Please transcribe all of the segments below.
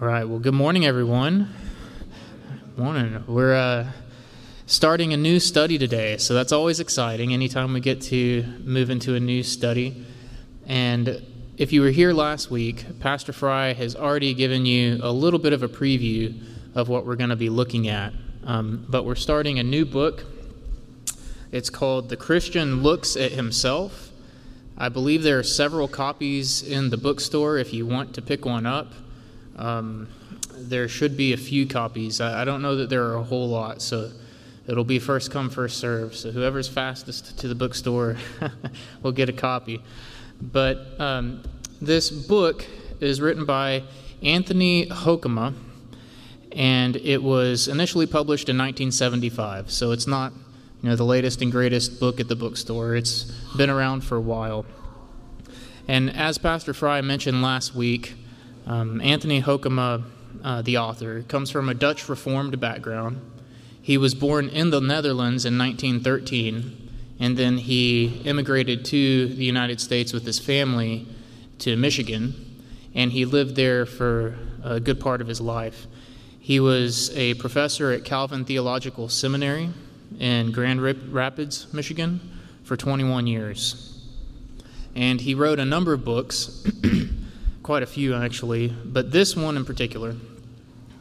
All right. Well, good morning, everyone. Morning. We're uh, starting a new study today, so that's always exciting. Anytime we get to move into a new study, and if you were here last week, Pastor Fry has already given you a little bit of a preview of what we're going to be looking at. Um, but we're starting a new book. It's called The Christian Looks at Himself. I believe there are several copies in the bookstore if you want to pick one up. Um, there should be a few copies. I, I, don't know that there are a whole lot, so it'll be first come, first serve. So whoever's fastest to the bookstore will get a copy. But um, this book is written by Anthony Hoekema, and it was initially published in 1975. So it's not, you know, the latest and greatest book at the bookstore. It's been around for a while. And as Pastor Fry mentioned last week, um, Anthony Hoekema, uh, the author, comes from a Dutch Reformed background. He was born in the Netherlands in 1913, and then he immigrated to the United States with his family to Michigan, and he lived there for a good part of his life. He was a professor at Calvin Theological Seminary in Grand Rapids, Michigan, for 21 years. And he wrote a number of books quite a few actually, but this one in particular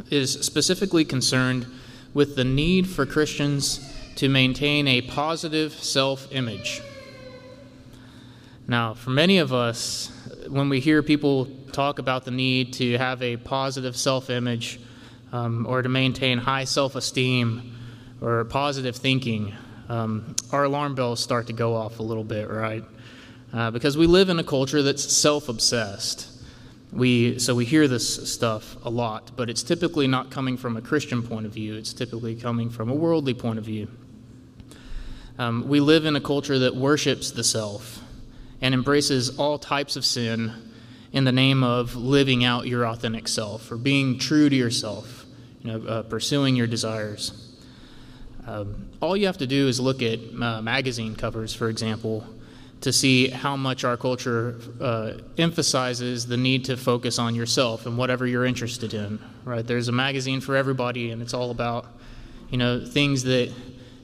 is specifically concerned with the need for Christians to maintain a positive self image. Now, for many of us, when we hear people talk about the need to have a positive self image um, or to maintain high self esteem or positive thinking, um, our alarm bells start to go off a little bit, right? Uh, because we live in a culture that's self obsessed. We, so we hear this stuff a lot, but it's typically not coming from a Christian point of view. It's typically coming from a worldly point of view. Um, we live in a culture that worships the self and embraces all types of sin in the name of living out your authentic self or being true to yourself, you know, uh, pursuing your desires. Um, all you have to do is look at uh, magazine covers, for example, to see how much our culture uh, emphasizes the need to focus on yourself and whatever you're interested in. Right? There's a magazine for everybody, and it's all about you know things that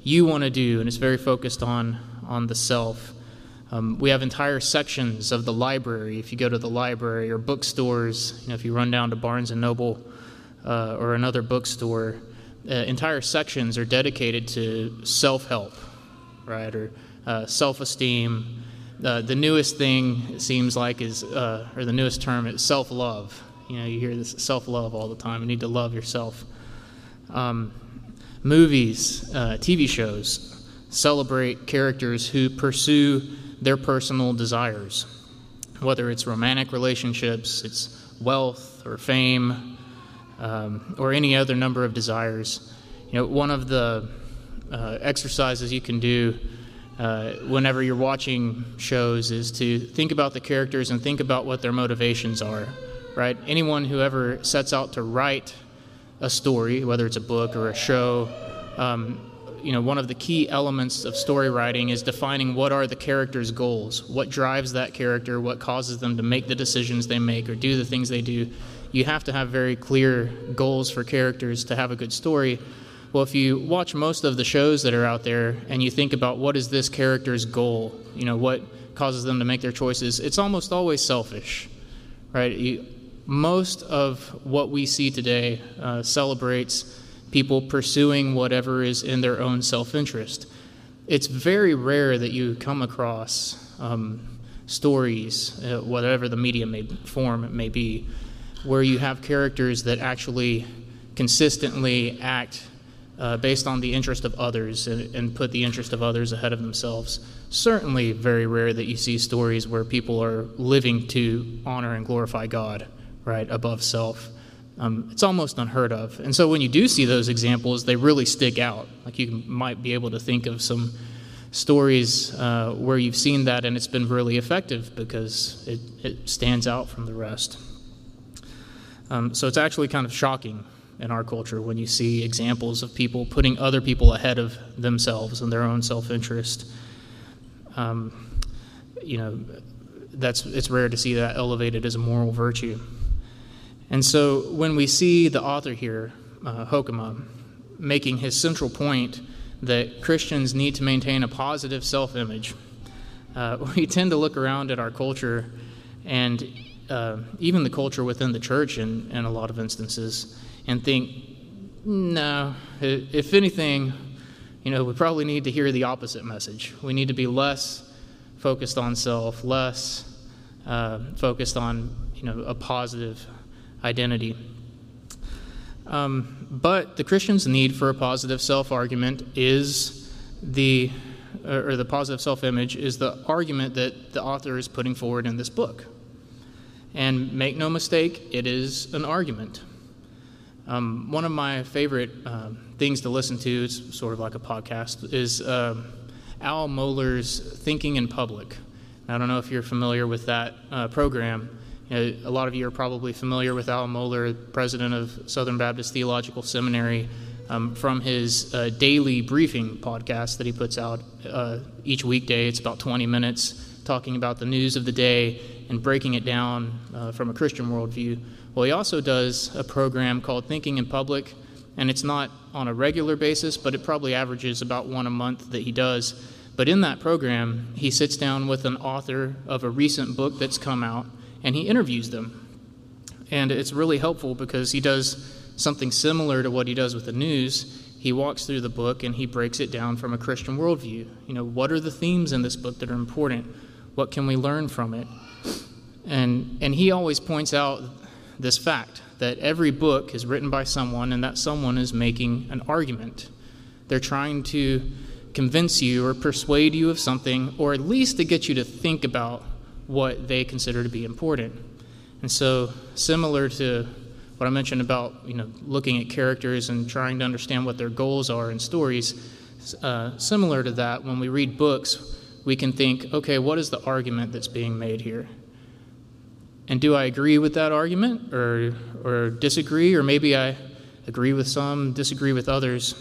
you want to do, and it's very focused on on the self. Um, we have entire sections of the library. If you go to the library or bookstores, you know, if you run down to Barnes and Noble uh, or another bookstore, uh, entire sections are dedicated to self-help, right, or uh, self-esteem, uh, the newest thing it seems like is, uh, or the newest term is self love. You know, you hear this self love all the time. You need to love yourself. Um, movies, uh, TV shows celebrate characters who pursue their personal desires, whether it's romantic relationships, it's wealth or fame, um, or any other number of desires. You know, one of the uh, exercises you can do uh, whenever you're watching shows is to think about the characters and think about what their motivations are, right? Anyone who ever sets out to write a story, whether it's a book or a show, um, you know, one of the key elements of story writing is defining what are the character's goals, what drives that character, what causes them to make the decisions they make or do the things they do. You have to have very clear goals for characters to have a good story well, if you watch most of the shows that are out there and you think about what is this character's goal, you know, what causes them to make their choices, it's almost always selfish, right? You, most of what we see today uh, celebrates people pursuing whatever is in their own self interest. It's very rare that you come across um, stories, uh, whatever the medium may, form may be, where you have characters that actually consistently act uh, based on the interest of others and, and, put the interest of others ahead of themselves. Certainly, very rare that you see stories where people are living to honor and glorify God, right, above self. Um, it's almost unheard of. And so, when you do see those examples, they really stick out. Like you might be able to think of some stories uh, where you've seen that and it's been really effective because it, it stands out from the rest. Um, so, it's actually kind of shocking in our culture when you see examples of people putting other people ahead of themselves and their own self-interest. Um, you know, that's it's rare to see that elevated as a moral virtue. And so when we see the author here, uh, Hoekema, making his central point that Christians need to maintain a positive self image, uh, we tend to look around at our culture and uh, even the culture within the church in, in a lot of instances and think, no, if anything, you know, we probably need to hear the opposite message. We need to be less focused on self, less uh, focused on, you know, a positive identity. Um, but the Christian's need for a positive self argument is the, or the positive self image is the argument that the author is putting forward in this book. And make no mistake, it is an argument. Um, one of my favorite uh, things to listen to, it's sort of like a podcast, is uh, Al Mohler's Thinking in Public. I don't know if you're familiar with that uh, program. You know, a lot of you are probably familiar with Al Mohler, president of Southern Baptist Theological Seminary, um, from his uh, daily briefing podcast that he puts out uh, each weekday. It's about 20 minutes talking about the news of the day and breaking it down uh, from a Christian worldview. Well, he also does a program called Thinking in Public, and it's not on a regular basis, but it probably averages about one a month that he does. But in that program, he sits down with an author of a recent book that's come out and he interviews them. And it's really helpful because he does something similar to what he does with the news. He walks through the book and he breaks it down from a Christian worldview. You know, what are the themes in this book that are important? What can we learn from it? And, and he always points out this fact that every book is written by someone and that someone is making an argument. They're trying to convince you or persuade you of something, or at least to get you to think about what they consider to be important. And so, similar to what I mentioned about you know looking at characters and trying to understand what their goals are in stories, uh, similar to that, when we read books, we can think, okay, what is the argument that's being made here? And do I agree with that argument or, or disagree? Or maybe I agree with some, disagree with others.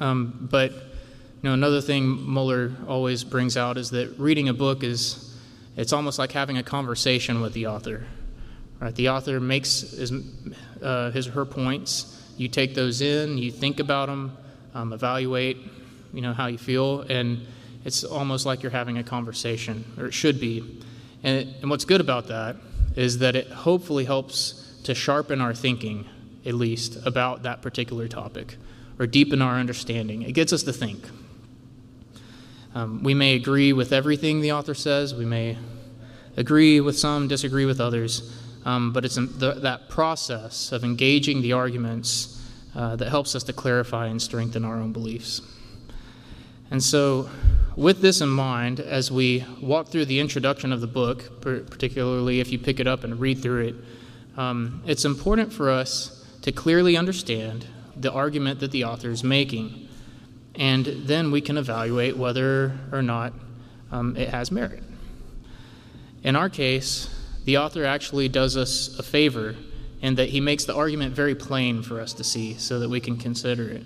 Um, but you know, another thing Mohler always brings out is that reading a book is it's almost like having a conversation with the author. Right? The author makes his, uh, his or her points. You take those in, you think about them, um, evaluate, you know, how you feel, and it's almost like you're having a conversation, or it should be. And, and what's good about that is that it hopefully helps to sharpen our thinking, at least, about that particular topic, or deepen our understanding. It gets us to think. Um, we may agree with everything the author says, we may agree with some, disagree with others, um, but it's the, that process of engaging the arguments uh, that helps us to clarify and strengthen our own beliefs. And so, with this in mind, as we walk through the introduction of the book, particularly if you pick it up and read through it, um, it's important for us to clearly understand the argument that the author is making. And then we can evaluate whether or not um, it has merit. In our case, the author actually does us a favor in that he makes the argument very plain for us to see so that we can consider it.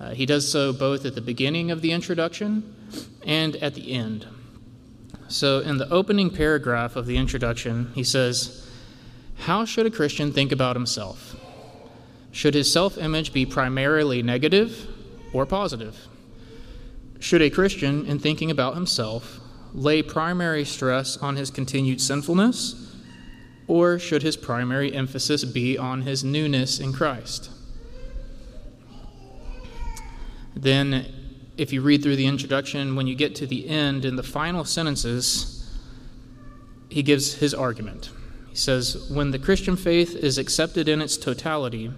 Uh, he does so both at the beginning of the introduction and at the end. So, in the opening paragraph of the introduction, he says, How should a Christian think about himself? Should his self image be primarily negative or positive? Should a Christian, in thinking about himself, lay primary stress on his continued sinfulness, or should his primary emphasis be on his newness in Christ? Then, if you read through the introduction, when you get to the end in the final sentences, he gives his argument. He says, When the Christian faith is accepted in its totality,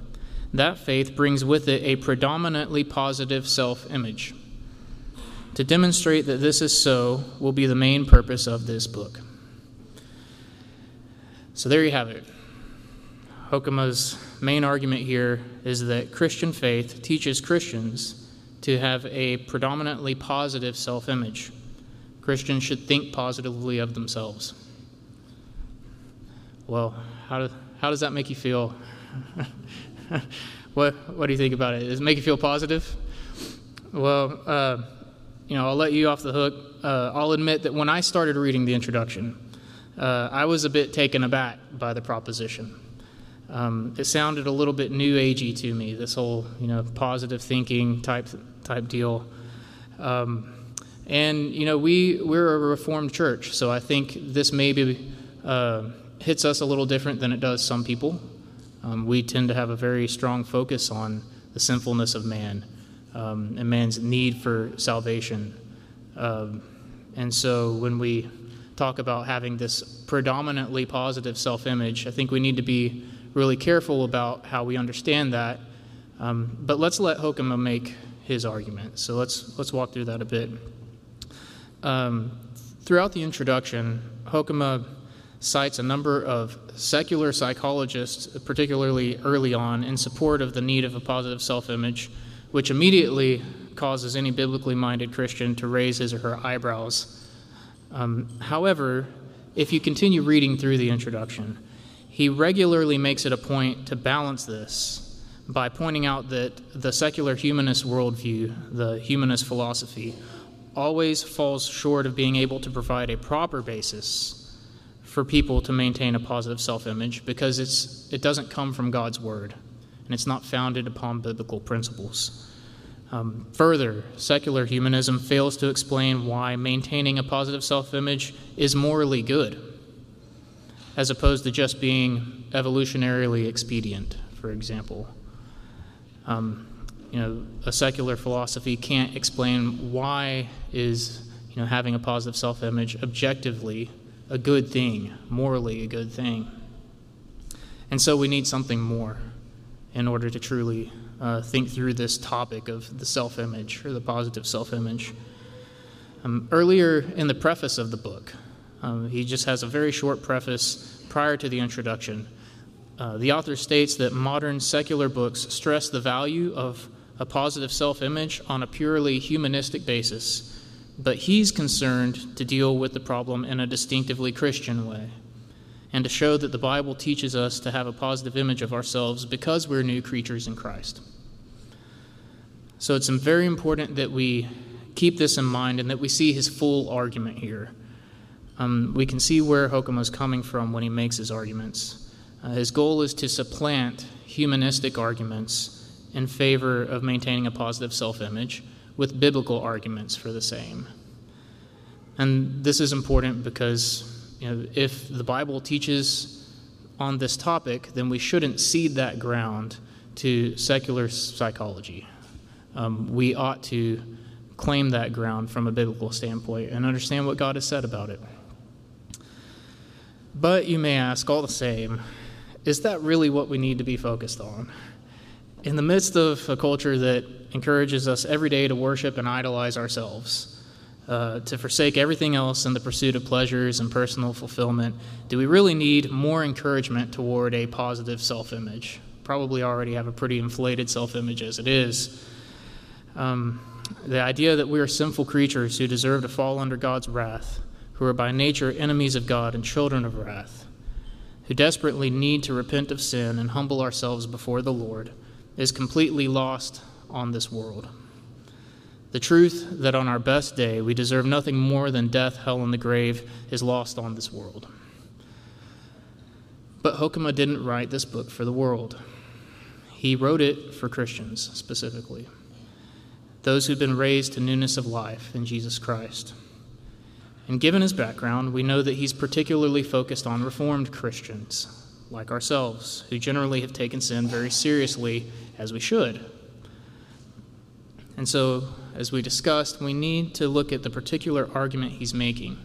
that faith brings with it a predominantly positive self image. To demonstrate that this is so will be the main purpose of this book. So there you have it. Hoekema's main argument here is that Christian faith teaches Christians to have a predominantly positive self image. Christians should think positively of themselves. Well, how, do, how does that make you feel? what, what do you think about it? Does it make you feel positive? Well, uh, you know, I'll let you off the hook. Uh, I'll admit that when I started reading the introduction, uh, I was a bit taken aback by the proposition. Um, it sounded a little bit new agey to me. This whole you know positive thinking type type deal. Um, and you know we we're a reformed church, so I think this maybe uh, hits us a little different than it does some people. Um, we tend to have a very strong focus on the sinfulness of man um, and man's need for salvation. Um, and so when we talk about having this predominantly positive self image, I think we need to be really careful about how we understand that. Um, but let's let Hoekema make his argument. So let's, let's walk through that a bit. Um, throughout the introduction, Hoekema cites a number of secular psychologists, particularly early on, in support of the need of a positive self image, which immediately causes any biblically minded Christian to raise his or her eyebrows. Um, however, if you continue reading through the introduction, he regularly makes it a point to balance this by pointing out that the secular humanist worldview, the humanist philosophy, always falls short of being able to provide a proper basis for people to maintain a positive self image because it's, it doesn't come from God's Word and it's not founded upon biblical principles. Um, further, secular humanism fails to explain why maintaining a positive self image is morally good, as opposed to just being evolutionarily expedient, for example. Um, you know, a secular philosophy can't explain why is you know having a positive self image objectively a good thing, morally a good thing. And so we need something more in order to truly uh, think through this topic of the self image or the positive self image. Um, earlier in the preface of the book, um, he just has a very short preface prior to the introduction. Uh, the author states that modern secular books stress the value of a positive self image on a purely humanistic basis but he's concerned to deal with the problem in a distinctively Christian way and to show that the Bible teaches us to have a positive image of ourselves because we're new creatures in Christ. So it's very important that we keep this in mind and that we see his full argument here. Um, we can see where Hoekema is coming from when he makes his arguments. Uh, his goal is to supplant humanistic arguments in favor of maintaining a positive self image with biblical arguments for the same. And this is important because you know, if the Bible teaches on this topic, then we shouldn't cede that ground to secular psychology. Um, we ought to claim that ground from a biblical standpoint and understand what God has said about it. But you may ask, all the same, is that really what we need to be focused on? In the midst of a culture that encourages us every day to worship and idolize ourselves, uh, to forsake everything else in the pursuit of pleasures and personal fulfillment, do we really need more encouragement toward a positive self image? Probably already have a pretty inflated self image as it is. Um, the idea that we are sinful creatures who deserve to fall under God's wrath, who are by nature enemies of God and children of wrath, who desperately need to repent of sin and humble ourselves before the Lord, is completely lost on this world. The truth that on our best day we deserve nothing more than death, hell, and the grave is lost on this world. But Hoekema didn't write this book for the world. He wrote it for Christians specifically, those who've been raised to newness of life in Jesus Christ. And given his background, we know that he's particularly focused on Reformed Christians, like ourselves, who generally have taken sin very seriously, as we should. And so, as we discussed, we need to look at the particular argument he's making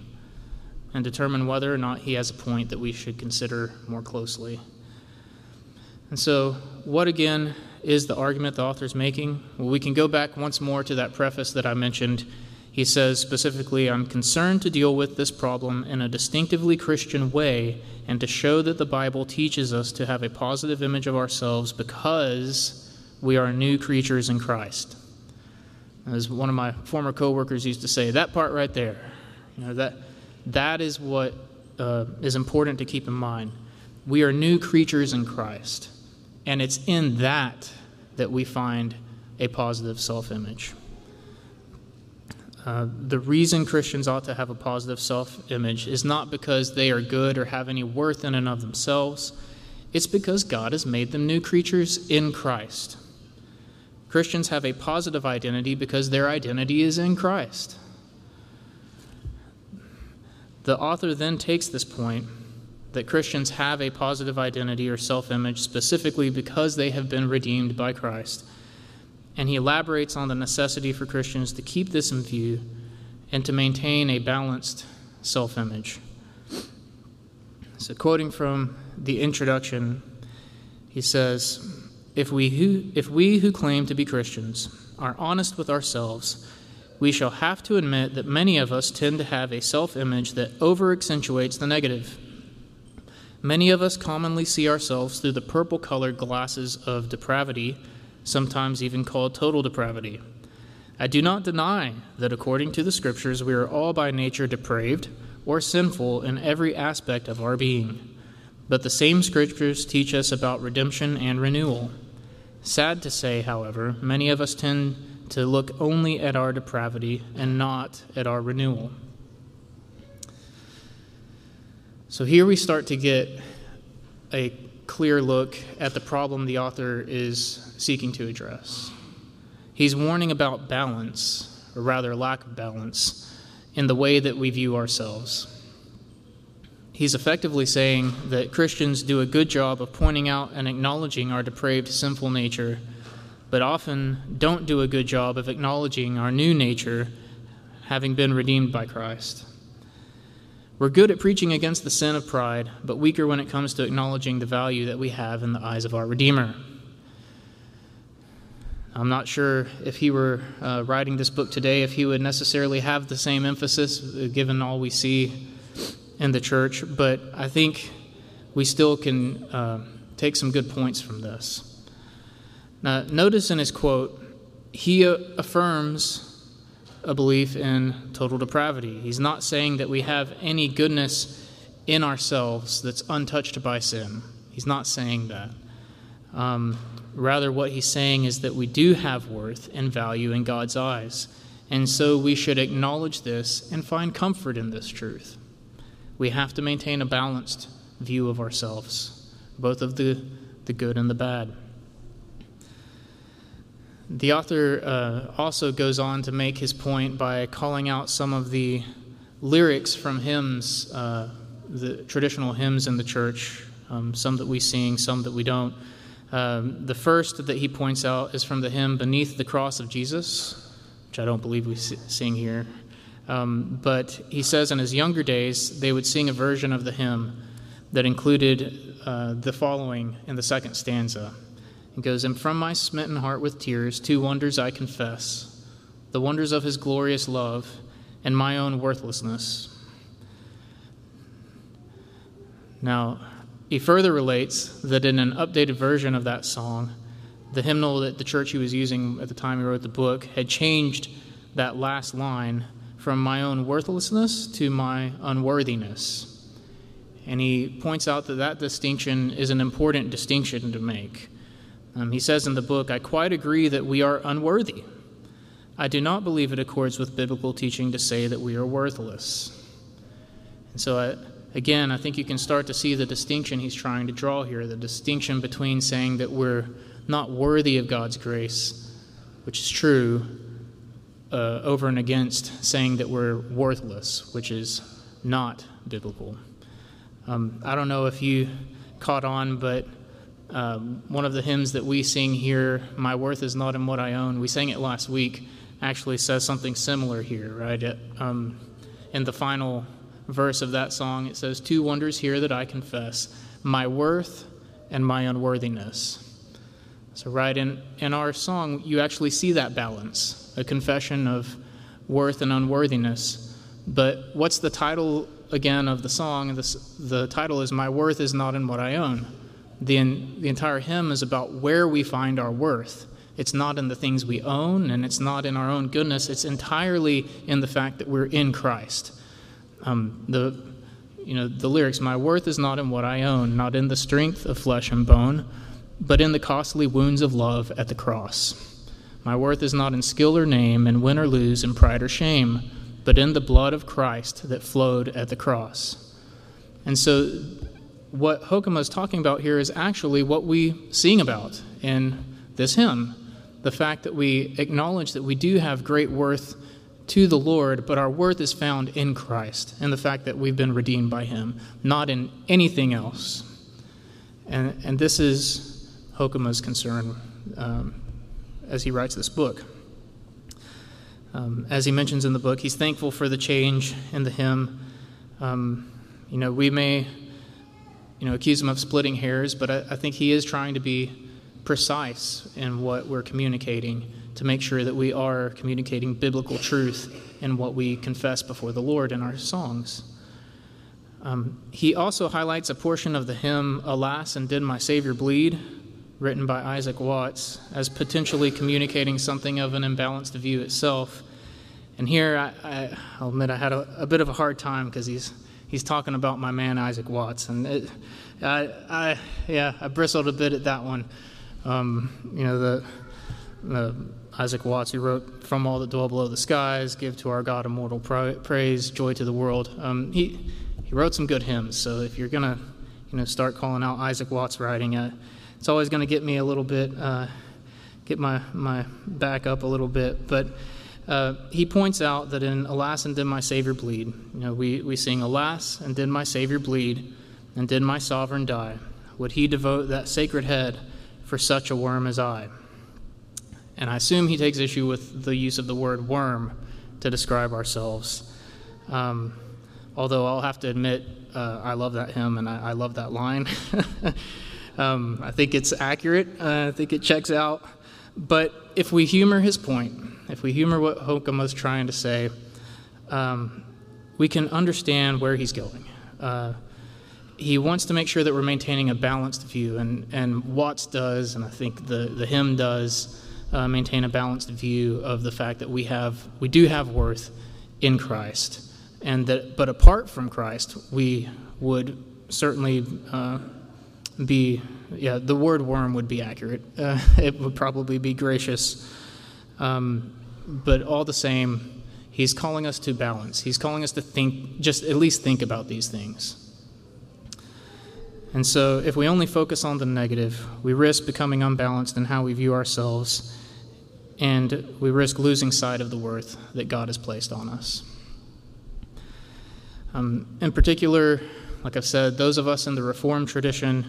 and determine whether or not he has a point that we should consider more closely. And so, what again is the argument the author is making? Well, we can go back once more to that preface that I mentioned. He says specifically, I'm concerned to deal with this problem in a distinctively Christian way and to show that the Bible teaches us to have a positive image of ourselves because we are new creatures in Christ. As one of my former coworkers used to say, that part right there, you know, that, that is what uh, is important to keep in mind. We are new creatures in Christ, and it's in that that we find a positive self image. Uh, the reason Christians ought to have a positive self image is not because they are good or have any worth in and of themselves. It's because God has made them new creatures in Christ. Christians have a positive identity because their identity is in Christ. The author then takes this point that Christians have a positive identity or self image specifically because they have been redeemed by Christ. And he elaborates on the necessity for Christians to keep this in view and to maintain a balanced self image. So, quoting from the introduction, he says, if we, who, if we who claim to be Christians are honest with ourselves, we shall have to admit that many of us tend to have a self image that over accentuates the negative. Many of us commonly see ourselves through the purple colored glasses of depravity, sometimes even called total depravity. I do not deny that according to the Scriptures, we are all by nature depraved or sinful in every aspect of our being. But the same Scriptures teach us about redemption and renewal. Sad to say, however, many of us tend to look only at our depravity and not at our renewal. So here we start to get a clear look at the problem the author is seeking to address. He's warning about balance, or rather, lack of balance, in the way that we view ourselves. He's effectively saying that Christians do a good job of pointing out and acknowledging our depraved, sinful nature, but often don't do a good job of acknowledging our new nature, having been redeemed by Christ. We're good at preaching against the sin of pride, but weaker when it comes to acknowledging the value that we have in the eyes of our Redeemer. I'm not sure if he were uh, writing this book today, if he would necessarily have the same emphasis, uh, given all we see in the church, but I think we still can uh, take some good points from this. Now, notice in his quote, he uh, affirms a belief in total depravity. He's not saying that we have any goodness in ourselves that's untouched by sin. He's not saying that. Um, rather, what he's saying is that we do have worth and value in God's eyes. And so we should acknowledge this and find comfort in this truth we have to maintain a balanced view of ourselves, both of the, the good and the bad. The author uh, also goes on to make his point by calling out some of the lyrics from hymns, uh, the traditional hymns in the church, um, some that we sing, some that we don't. Um, the first that he points out is from the hymn Beneath the Cross of Jesus, which I don't believe we sing here. Um, but he says in his younger days, they would sing a version of the hymn that included uh, the following in the second stanza. Goes, And from my smitten heart with tears, two wonders I confess the wonders of his glorious love and my own worthlessness. Now, he further relates that in an updated version of that song, the hymnal that the church he was using at the time he wrote the book had changed that last line from my own worthlessness to my unworthiness. And he points out that that distinction is an important distinction to make. Um, he says in the book, I quite agree that we are unworthy. I do not believe it accords with biblical teaching to say that we are worthless. And so, I, again, I think you can start to see the distinction he's trying to draw here the distinction between saying that we're not worthy of God's grace, which is true, uh, over and against saying that we're worthless, which is not biblical. Um, I don't know if you caught on, but um, one of the hymns that we sing here, My Worth is Not in What I Own, we sang it last week, actually says something similar here, right? um, in the final verse of that song, it says, Two wonders here that I confess my worth and my unworthiness. So, right in, in our song, you actually see that balance a confession of worth and unworthiness. But what's the title again of the song? The, the title is My Worth is Not in What I Own. The, the entire hymn is about where we find our worth. It's not in the things we own, and it's not in our own goodness. It's entirely in the fact that we're in Christ. Um, the, you know, the lyrics, My worth is not in what I own, not in the strength of flesh and bone, but in the costly wounds of love at the cross. My worth is not in skill or name, in win or lose, in pride or shame, but in the blood of Christ that flowed at the cross. And so what Hoekema is talking about here is actually what we sing about in this hymn the fact that we acknowledge that we do have great worth to the Lord, but our worth is found in Christ and the fact that we've been redeemed by Him, not in anything else. And, and this is Hoekema's concern um, as he writes this book. Um, as he mentions in the book, he's thankful for the change in the hymn. Um, you know, we may, you know, accuse him of splitting hairs, but I, I think he is trying to be precise in what we're communicating to make sure that we are communicating biblical truth in what we confess before the Lord in our songs. Um, he also highlights a portion of the hymn, Alas, and Did My Savior Bleed, written by Isaac Watts, as potentially communicating something of an imbalanced view itself. And here, I, will admit, I had a, a, bit of a hard time because he's, he's talking about my man Isaac Watts. And it, I, I, yeah, I bristled a bit at that one. Um, you know, the, the, Isaac Watts, who wrote "From All That Dwell Below the Skies," "Give to Our God Immortal Praise," "Joy to the World." Um, he he wrote some good hymns. So if you're gonna, you know, start calling out Isaac Watts writing, uh, it's always to get me a little bit, uh, get my my back up a little bit. But uh, he points out that in "Alas and Did My Savior Bleed," you know, we we sing "Alas and Did My Savior Bleed, and Did My Sovereign Die? Would He devote that sacred head?" for such a worm as I. And I assume he takes issue with the use of the word worm to describe ourselves. Um, although I'll have to admit, uh, I love that hymn and I, I love that line. um, I think it's accurate, uh, I think it checks out. But if we humor his point, if we humor what Hoekema was trying to say, um, we can understand where he's going. Uh, he wants to make sure that we're maintaining a balanced view, and, and Watts does, and I think the, the hymn does, uh, maintain a balanced view of the fact that we have we do have worth in Christ, and that but apart from Christ, we would certainly uh, be yeah the word worm would be accurate. Uh, it would probably be gracious, um, but all the same, he's calling us to balance. He's calling us to think, just at least think about these things. And so, if we only focus on the negative, we risk becoming unbalanced in how we view ourselves, and we risk losing sight of the worth that God has placed on us. Um, in particular, like I've said, those of us in the Reformed tradition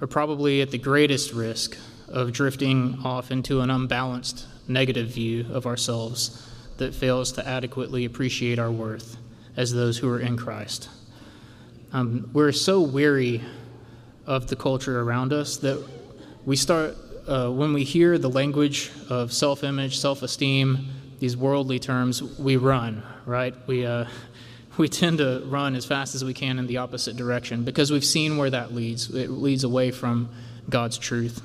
are probably at the greatest risk of drifting off into an unbalanced negative view of ourselves that fails to adequately appreciate our worth as those who are in Christ. Um, we're so weary of the culture around us that we start, uh, when we hear the language of self image, self esteem, these worldly terms, we run, right? We, uh, we tend to run as fast as we can in the opposite direction because we've seen where that leads. It leads away from God's truth.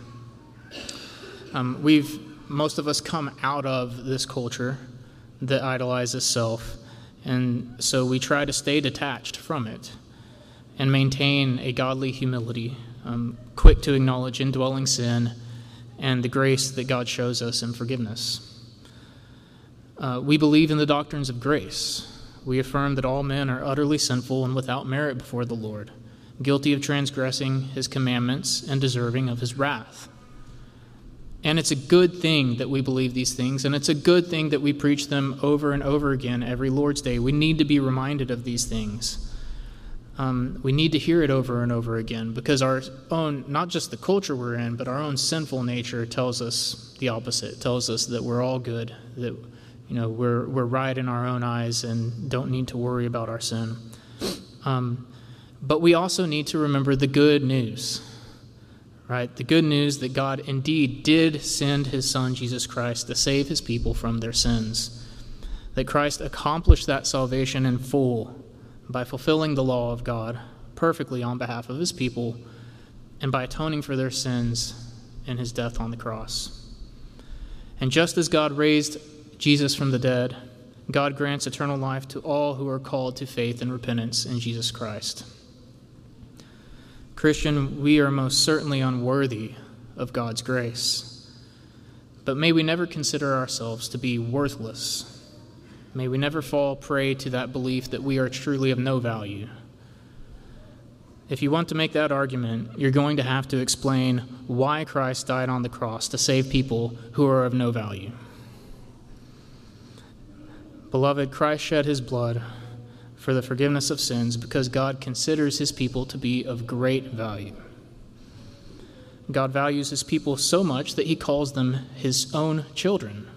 Um, we've, most of us, come out of this culture that idolizes self, and so we try to stay detached from it and maintain a godly humility, um, quick to acknowledge indwelling sin and the grace that God shows us in forgiveness. Uh, we believe in the doctrines of grace. We affirm that all men are utterly sinful and without merit before the Lord, guilty of transgressing his commandments and deserving of his wrath. And it's a good thing that we believe these things, and it's a good thing that we preach them over and over again every Lord's Day. We need to be reminded of these things um, we need to hear it over and over again because our own, not just the culture we're in, but our own sinful nature tells us the opposite. It tells us that we're all good, that you know we're we're right in our own eyes and don't need to worry about our sin. Um, but we also need to remember the good news, right? The good news that God indeed did send His Son Jesus Christ to save His people from their sins. That Christ accomplished that salvation in full by fulfilling the law of God perfectly on behalf of his people and by atoning for their sins in his death on the cross. And just as God raised Jesus from the dead, God grants eternal life to all who are called to faith and repentance in Jesus Christ. Christian, we are most certainly unworthy of God's grace, but may we never consider ourselves to be worthless May we never fall prey to that belief that we are truly of no value. if you want to make that argument, you're going to have to explain why Christ died on the cross to save people who are of no value. Beloved, Christ shed his blood for the forgiveness of sins because God considers his people to be of great value. God values his people so much that he calls them his own children,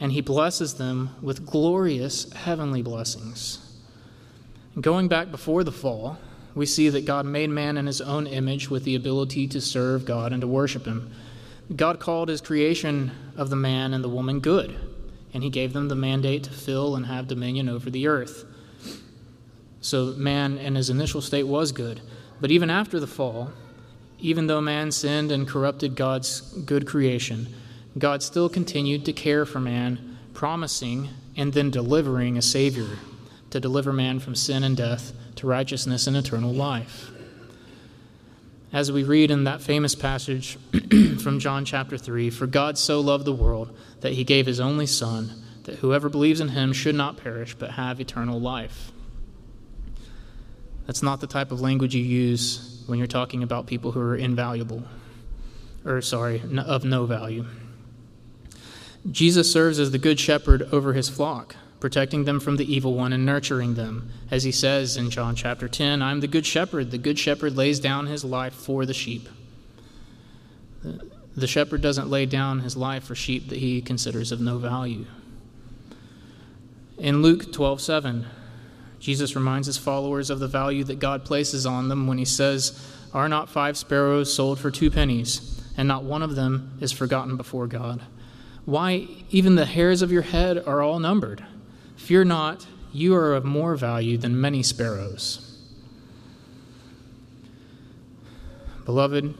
and he blesses them with glorious heavenly blessings. Going back before the fall, we see that God made man in his own image with the ability to serve God and to worship him. God called his creation of the man and the woman good, and he gave them the mandate to fill and have dominion over the earth. So man in his initial state was good. But even after the fall, even though man sinned and corrupted God's good creation, God still continued to care for man, promising and then delivering a Savior to deliver man from sin and death to righteousness and eternal life. As we read in that famous passage from John chapter 3 For God so loved the world that he gave his only Son, that whoever believes in him should not perish but have eternal life. That's not the type of language you use when you're talking about people who are invaluable, or sorry, of no value. Jesus serves as the good shepherd over his flock protecting them from the evil one and nurturing them. As he says in John chapter 10, I'm the good shepherd. The good shepherd lays down his life for the sheep. The shepherd doesn't lay down his life for sheep that he considers of no value. In Luke 12 7, Jesus reminds his followers of the value that God places on them when he says, Are not five sparrows sold for two pennies, and not one of them is forgotten before God? Why, even the hairs of your head are all numbered. Fear not, you are of more value than many sparrows. Beloved,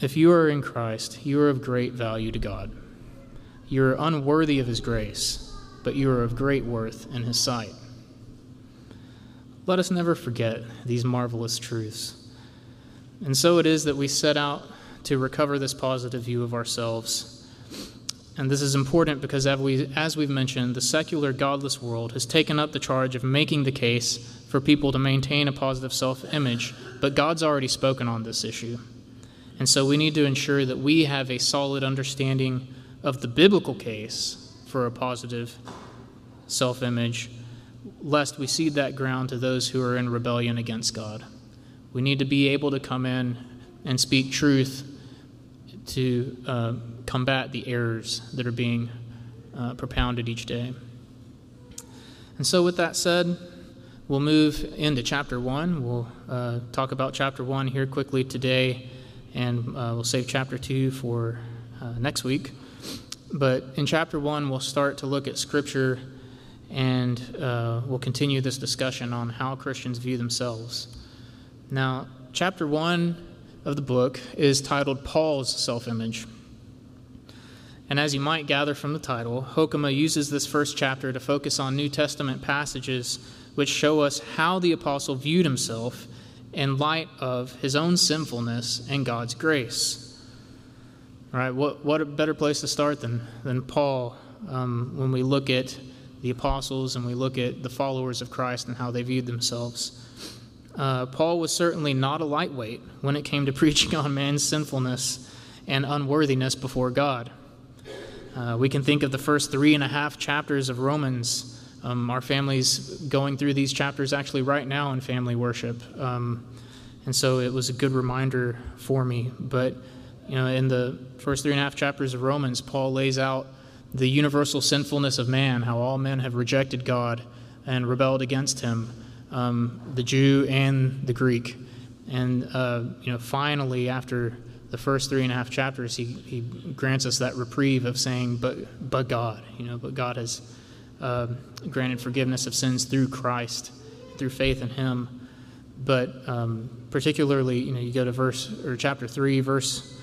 if you are in Christ, you are of great value to God. You are unworthy of His grace, but you are of great worth in His sight. Let us never forget these marvelous truths. And so it is that we set out to recover this positive view of ourselves and this is important because, as, we, as we've mentioned, the secular, godless world has taken up the charge of making the case for people to maintain a positive self image, but God's already spoken on this issue. And so we need to ensure that we have a solid understanding of the biblical case for a positive self image, lest we cede that ground to those who are in rebellion against God. We need to be able to come in and speak truth to. Uh, combat the errors that are being uh, propounded each day. And so, with that said, we'll move into chapter one. We'll uh, talk about chapter one here quickly today, and uh, we'll save chapter two for uh, next week. But in chapter one, we'll start to look at scripture and uh, we'll continue this discussion on how Christians view themselves. Now, chapter one of the book is titled Paul's Self Image. And as you might gather from the title, Hoekema uses this first chapter to focus on New Testament passages which show us how the apostle viewed himself in light of his own sinfulness and God's grace. All right, what, what a better place to start than, than Paul um, when we look at the apostles and we look at the followers of Christ and how they viewed themselves. Uh, Paul was certainly not a lightweight when it came to preaching on man's sinfulness and unworthiness before God. Uh, we can think of the first three and a half chapters of Romans. Um, our family's going through these chapters actually right now in family worship. Um, and so it was a good reminder for me. But, you know, in the first three and a half chapters of Romans, Paul lays out the universal sinfulness of man, how all men have rejected God and rebelled against him, um, the Jew and the Greek. And, uh, you know, finally, after the first three and a half chapters, he, he grants us that reprieve of saying, but, but God, you know, but God has uh, granted forgiveness of sins through Christ, through faith in Him. But um, particularly, you know, you go to verse or chapter three, verse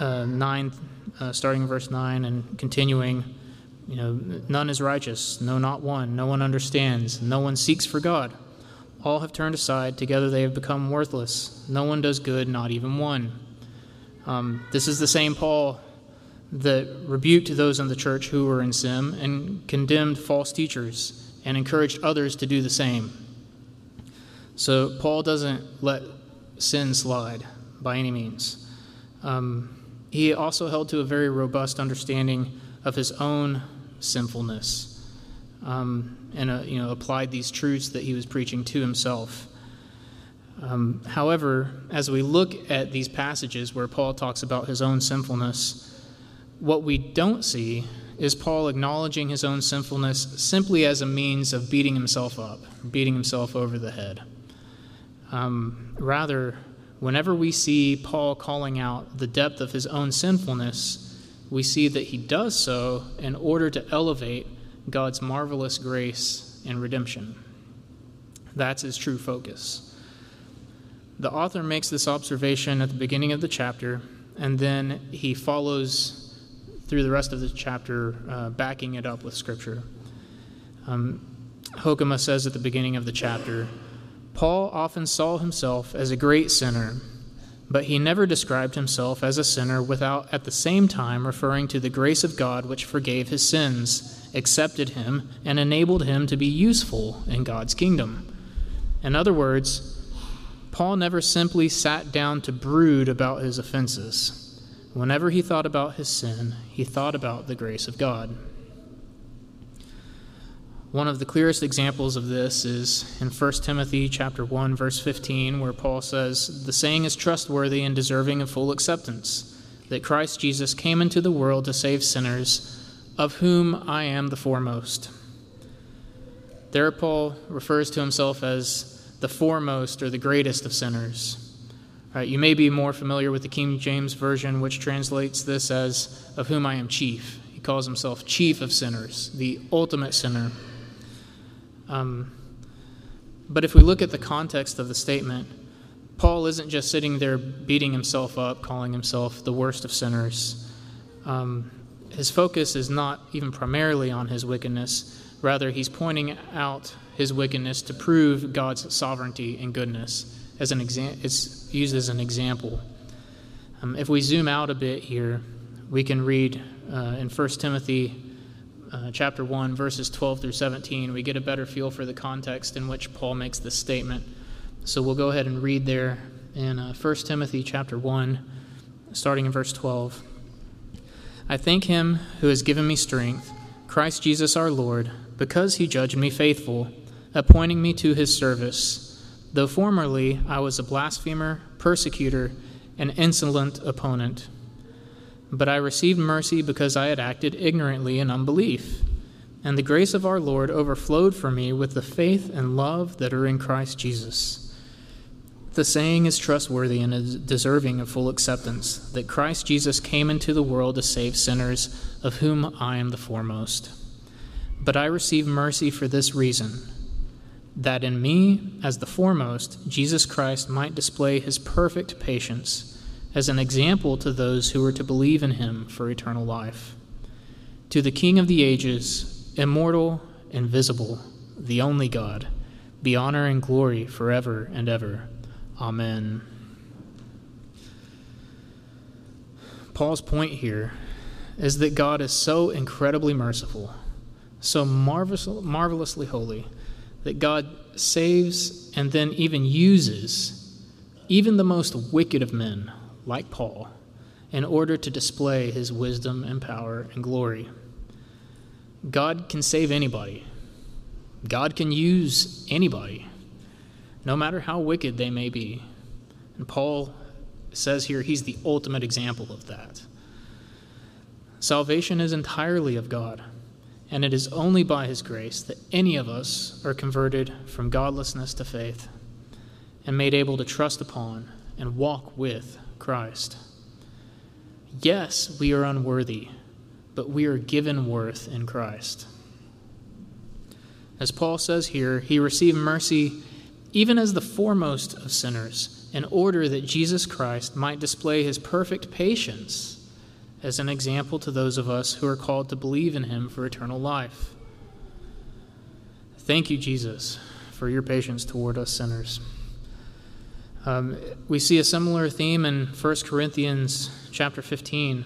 uh, nine, uh, starting in verse nine and continuing. You know, none is righteous, no, not one. No one understands. No one seeks for God. All have turned aside. Together they have become worthless. No one does good, not even one. Um, this is the same Paul that rebuked those in the church who were in sin and condemned false teachers and encouraged others to do the same. So Paul doesn't let sin slide by any means. Um, he also held to a very robust understanding of his own sinfulness um, and uh, you know, applied these truths that he was preaching to himself. Um, however, as we look at these passages where Paul talks about his own sinfulness, what we don't see is Paul acknowledging his own sinfulness simply as a means of beating himself up, beating himself over the head. Um, rather, whenever we see Paul calling out the depth of his own sinfulness, we see that he does so in order to elevate God's marvelous grace and redemption. That's his true focus. The author makes this observation at the beginning of the chapter, and then he follows through the rest of the chapter, uh, backing it up with Scripture. Um, Hoekema says at the beginning of the chapter Paul often saw himself as a great sinner, but he never described himself as a sinner without at the same time referring to the grace of God which forgave his sins, accepted him, and enabled him to be useful in God's kingdom. In other words, Paul never simply sat down to brood about his offenses. Whenever he thought about his sin, he thought about the grace of God. One of the clearest examples of this is in 1 Timothy chapter 1 verse 15 where Paul says, "The saying is trustworthy and deserving of full acceptance, that Christ Jesus came into the world to save sinners, of whom I am the foremost." There Paul refers to himself as the foremost or the greatest of sinners. Right, you may be more familiar with the King James Version, which translates this as, Of whom I am chief. He calls himself chief of sinners, the ultimate sinner. Um, but if we look at the context of the statement, Paul isn't just sitting there beating himself up, calling himself the worst of sinners. Um, his focus is not even primarily on his wickedness, rather, he's pointing out his wickedness to prove God's sovereignty and goodness. As an exa- it's used as an example. Um, if we zoom out a bit here, we can read uh, in 1 Timothy uh, chapter 1, verses 12 through 17. We get a better feel for the context in which Paul makes this statement. So we'll go ahead and read there in uh, 1 Timothy chapter 1, starting in verse 12. I thank him who has given me strength, Christ Jesus our Lord, because he judged me faithful appointing me to his service. Though formerly I was a blasphemer, persecutor, and insolent opponent. But I received mercy because I had acted ignorantly in unbelief. And the grace of our Lord overflowed for me with the faith and love that are in Christ Jesus. The saying is trustworthy and is deserving of full acceptance that Christ Jesus came into the world to save sinners, of whom I am the foremost. But I receive mercy for this reason that in me, as the foremost, Jesus Christ might display his perfect patience as an example to those who are to believe in him for eternal life. To the King of the ages, immortal, invisible, the only God, be honor and glory forever and ever. Amen. Paul's point here is that God is so incredibly merciful, so marvelous, marvelously holy that God saves and then even uses even the most wicked of men, like Paul, in order to display his wisdom and power and glory. God can save anybody, God can use anybody, no matter how wicked they may be. And Paul says here he's the ultimate example of that. Salvation is entirely of God and it is only by His grace that any of us are converted from godlessness to faith and made able to trust upon and walk with Christ. Yes, we are unworthy, but we are given worth in Christ. As Paul says here, he received mercy even as the foremost of sinners, in order that Jesus Christ might display his perfect patience as an example to those of us who are called to believe in him for eternal life. Thank you, Jesus, for your patience toward us sinners. Um, we see a similar theme in 1 Corinthians chapter 15.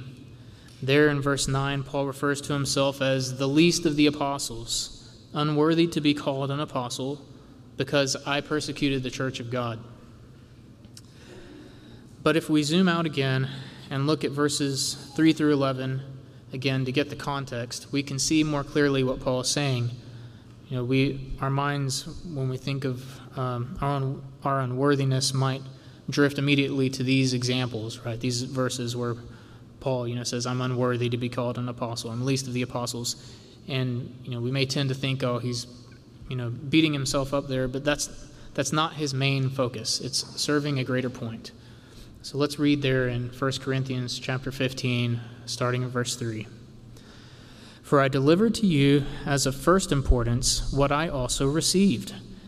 There in verse 9, Paul refers to himself as the least of the apostles, unworthy to be called an apostle, because I persecuted the church of God. But if we zoom out again and look at verses 3 through 11, again, to get the context, we can see more clearly what Paul is saying. You know, we, our minds, when we think of um, our, our unworthiness, might drift immediately to these examples, right? These verses where Paul, you know, says, "I'm unworthy to be called an apostle. I'm least of the apostles," and you know, we may tend to think, "Oh, he's, you know, beating himself up there," but that's that's not his main focus. It's serving a greater point. So let's read there in 1 Corinthians chapter 15, starting at verse 3. For I delivered to you as of first importance what I also received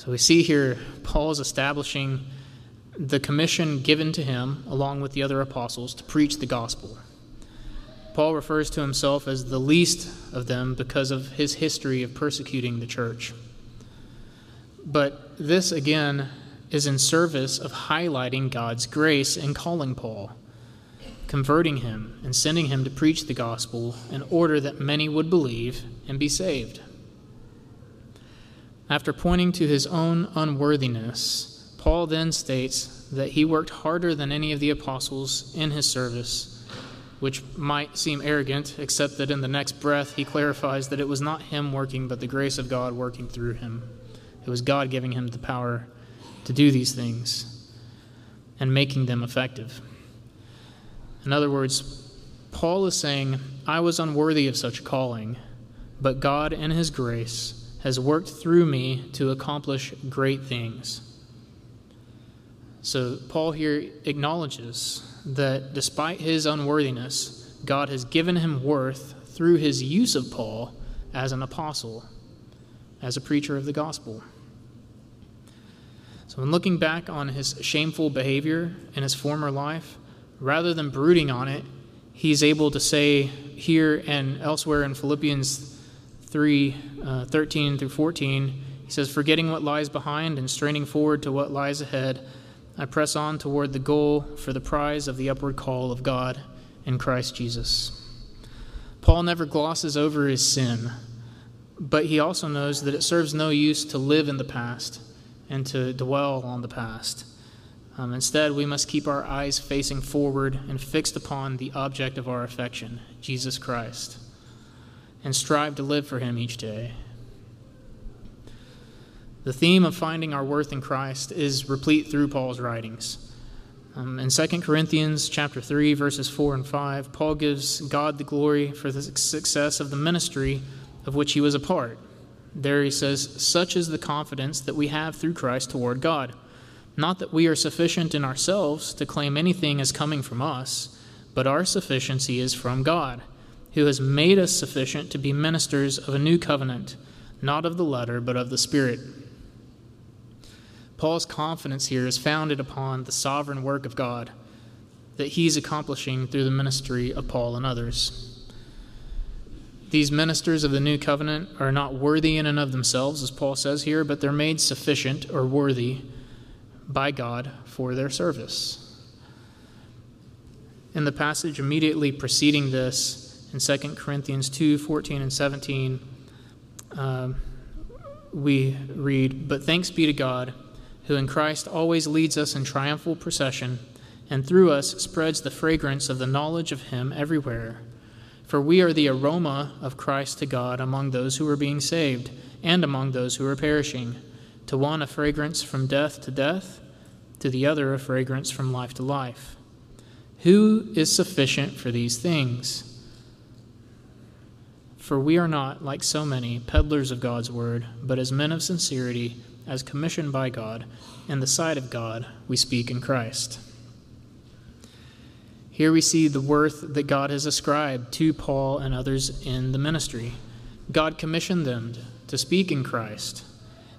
So we see here Paul is establishing the commission given to him, along with the other apostles, to preach the gospel. Paul refers to himself as the least of them because of his history of persecuting the church. But this, again, is in service of highlighting God's grace in calling Paul, converting him, and sending him to preach the gospel in order that many would believe and be saved. After pointing to his own unworthiness, Paul then states that he worked harder than any of the apostles in his service, which might seem arrogant, except that in the next breath he clarifies that it was not him working, but the grace of God working through him. It was God giving him the power to do these things and making them effective. In other words, Paul is saying, I was unworthy of such calling, but God, in His grace, has worked through me to accomplish great things. So, Paul here acknowledges that despite his unworthiness, God has given him worth through his use of Paul as an apostle, as a preacher of the gospel. So, in looking back on his shameful behavior in his former life, rather than brooding on it, he's able to say here and elsewhere in Philippians 3 uh, 13 through 14, he says, Forgetting what lies behind and straining forward to what lies ahead, I press on toward the goal for the prize of the upward call of God in Christ Jesus. Paul never glosses over his sin, but he also knows that it serves no use to live in the past and to dwell on the past. Um, instead, we must keep our eyes facing forward and fixed upon the object of our affection, Jesus Christ, and strive to live for him each day. The theme of finding our worth in Christ is replete through Paul's writings. Um, in 2 Corinthians chapter 3 verses 4 and 5, Paul gives God the glory for the success of the ministry of which he was a part. There he says, Such is the confidence that we have through Christ toward God. Not that we are sufficient in ourselves to claim anything as coming from us, but our sufficiency is from God, who has made us sufficient to be ministers of a new covenant, not of the letter, but of the Spirit. Paul's confidence here is founded upon the sovereign work of God that he's accomplishing through the ministry of Paul and others. These ministers of the new covenant are not worthy in and of themselves, as Paul says here, but they're made sufficient or worthy by God for their service. In the passage immediately preceding this, in 2 Corinthians 2 14 and 17, uh, we read, But thanks be to God, who in Christ always leads us in triumphal procession, and through us spreads the fragrance of the knowledge of Him everywhere. For we are the aroma of Christ to God among those who are being saved and among those who are perishing. To one, a fragrance from death to death, to the other a fragrance from life to life. Who is sufficient for these things? For we are not, like so many, peddlers of God's word, but as men of sincerity, as commissioned by God, in the sight of God, we speak in Christ. Here we see the worth that God has ascribed to Paul and others in the ministry. God commissioned them to speak in Christ,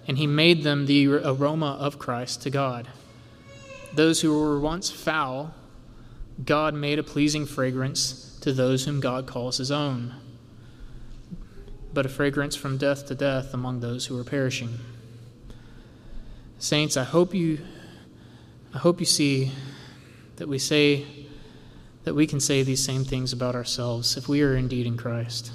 and he made them the aroma of Christ to God. Those who were once foul, God made a pleasing fragrance to those whom God calls his own, but a fragrance from death to death among those who are perishing. Saints, I hope you I hope you see that we say that we can say these same things about ourselves if we are indeed in Christ.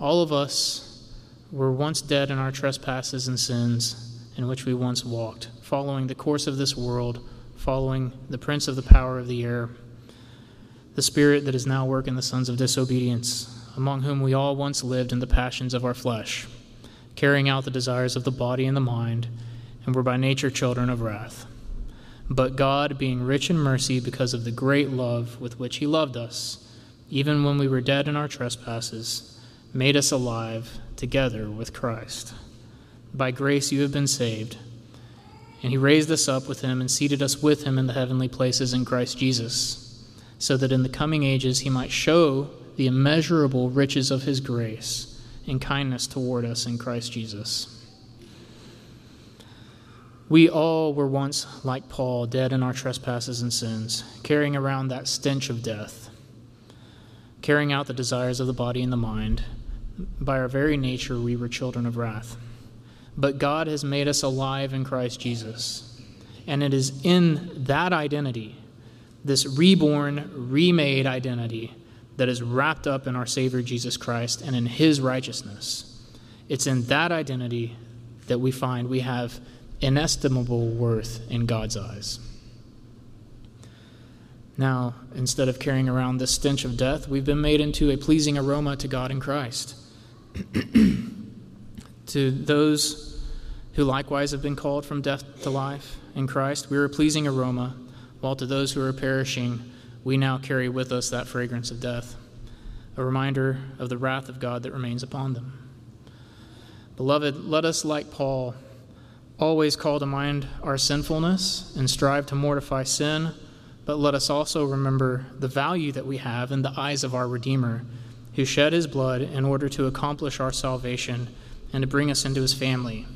All of us were once dead in our trespasses and sins in which we once walked following the course of this world, following the prince of the power of the air, the spirit that is now working the sons of disobedience, among whom we all once lived in the passions of our flesh, carrying out the desires of the body and the mind, and were by nature children of wrath. But God, being rich in mercy because of the great love with which He loved us, even when we were dead in our trespasses, made us alive together with Christ. By grace you have been saved and he raised us up with him and seated us with him in the heavenly places in Christ Jesus, so that in the coming ages he might show the immeasurable riches of his grace and kindness toward us in Christ Jesus. We all were once like Paul, dead in our trespasses and sins, carrying around that stench of death, carrying out the desires of the body and the mind. By our very nature, we were children of wrath. But God has made us alive in Christ Jesus. And it is in that identity, this reborn, remade identity, that is wrapped up in our Savior Jesus Christ and in His righteousness. It's in that identity that we find we have inestimable worth in God's eyes. Now, instead of carrying around the stench of death, we've been made into a pleasing aroma to God in Christ. To those who likewise have been called from death to life in Christ, we are a pleasing aroma, while to those who are perishing, we now carry with us that fragrance of death, a reminder of the wrath of God that remains upon them. Beloved, let us, like Paul, always call to mind our sinfulness and strive to mortify sin, but let us also remember the value that we have in the eyes of our Redeemer, who shed his blood in order to accomplish our salvation and to bring us into his family,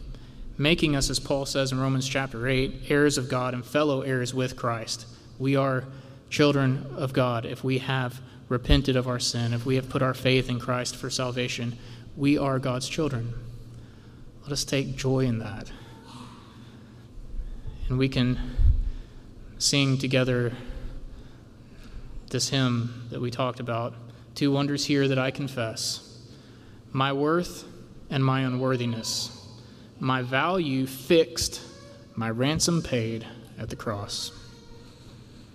making us, as Paul says in Romans chapter 8, heirs of God and fellow heirs with Christ. We are children of God if we have repented of our sin, if we have put our faith in Christ for salvation. We are God's children. Let us take joy in that. And we can sing together this hymn that we talked about Two wonders here that I confess. My worth and my unworthiness, my value fixed, my ransom paid at the cross.